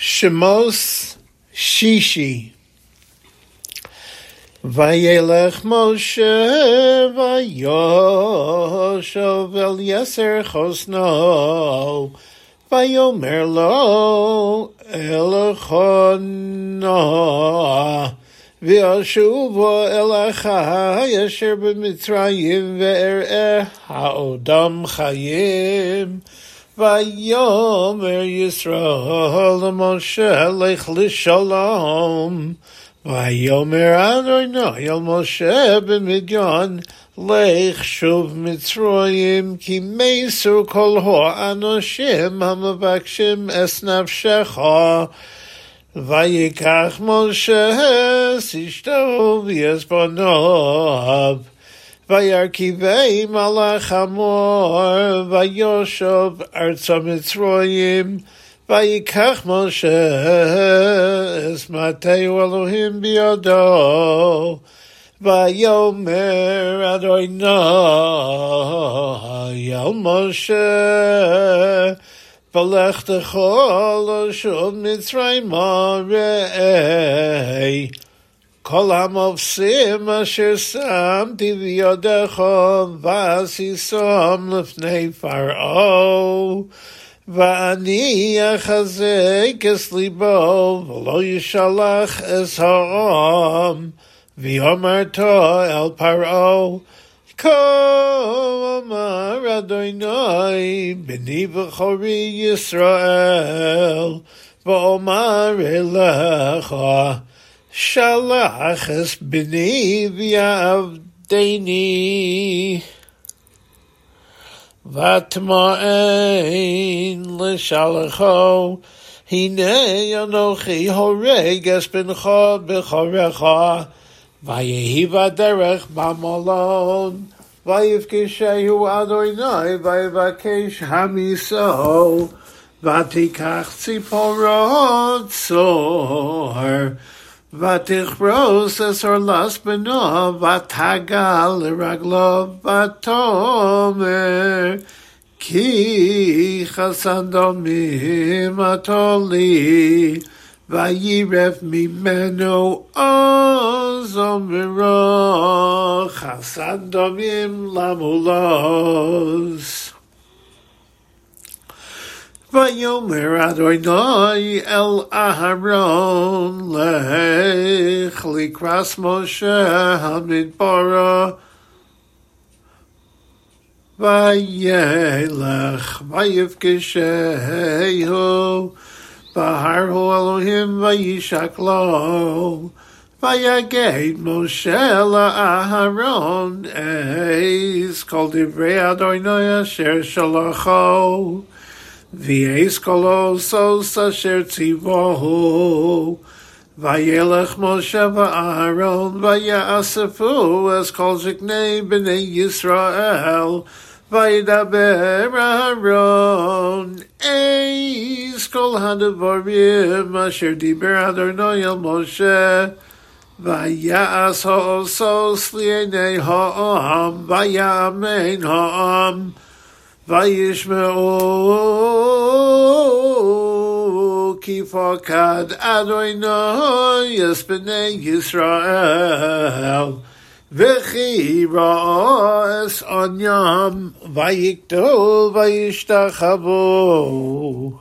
Shemos Shishi. Vayelech Moshe Vayoshav El Yeser Chosno. Vayomer Lo Elchona V'ashuvo Elacha Yasher B'Mitzrayim Ve'er Ha'odam Chayim Vayomer Yisrael Moshe Lech Lishalom Vayomer Adonai El Moshe B'Midyan Lech Shuv Mitzrayim Ki Meisur Kol Ha'anoshim Hamavakshim Es Nafshecha. Vayikach Moshe Sishto V'Yezbonav Vayarkivei Malach Amor, Vayoshav Arza Mitzroyim, Vayikach Moshe Es Mateu Elohim Biyado, Vayomer Adonai El Moshe, Valech Techol Shul Mitzrayim כל המופסים אשר שמתי ביודך ועשיסם לפני פרעה. ואני אחזק את ליבו ולא ישלח את העם ויאמרתו אל פרעה כה אמר אדוני בני וחורי ישראל ואומר אליך שלח חסבני ויעבדני. ותמאן לשלחו, הנה אנוכי הורג אספנך בכורך, ויהי בדרך במלון, ויפגשהו אדוני, ויבקש המיסו, ותיקח ציפורו צוהר. Hamiso Vatikach tziporot zor Vatichros esor las beno, vatagal raglo vatomer, ki chasandomim atoli, vayiref mimeno ozomiro, chasandomim ויאמר אדוני אל אהרון לך לקרס משה המדברו ויאלך ויפגשהו בהר הוא אלוהים וישק לו ויגד משה לאהרון איז כל דברי אדוני אשר שלחו V'yeis kolosos asher tzivohu. Vayelech Moshe v'Aaron v'ya'asefu es kol ziknei b'nei Yisrael. Vaydaber Aaron eis kol hadavarim asher diber Adonai el Moshe. Vaya'as ha'osos li'enei ha'am vaya'amein ha'am. Vayishme'u ki fakad Adonai es b'nei Yisrael. V'chi ra'as onyam vayikto vayishtachavu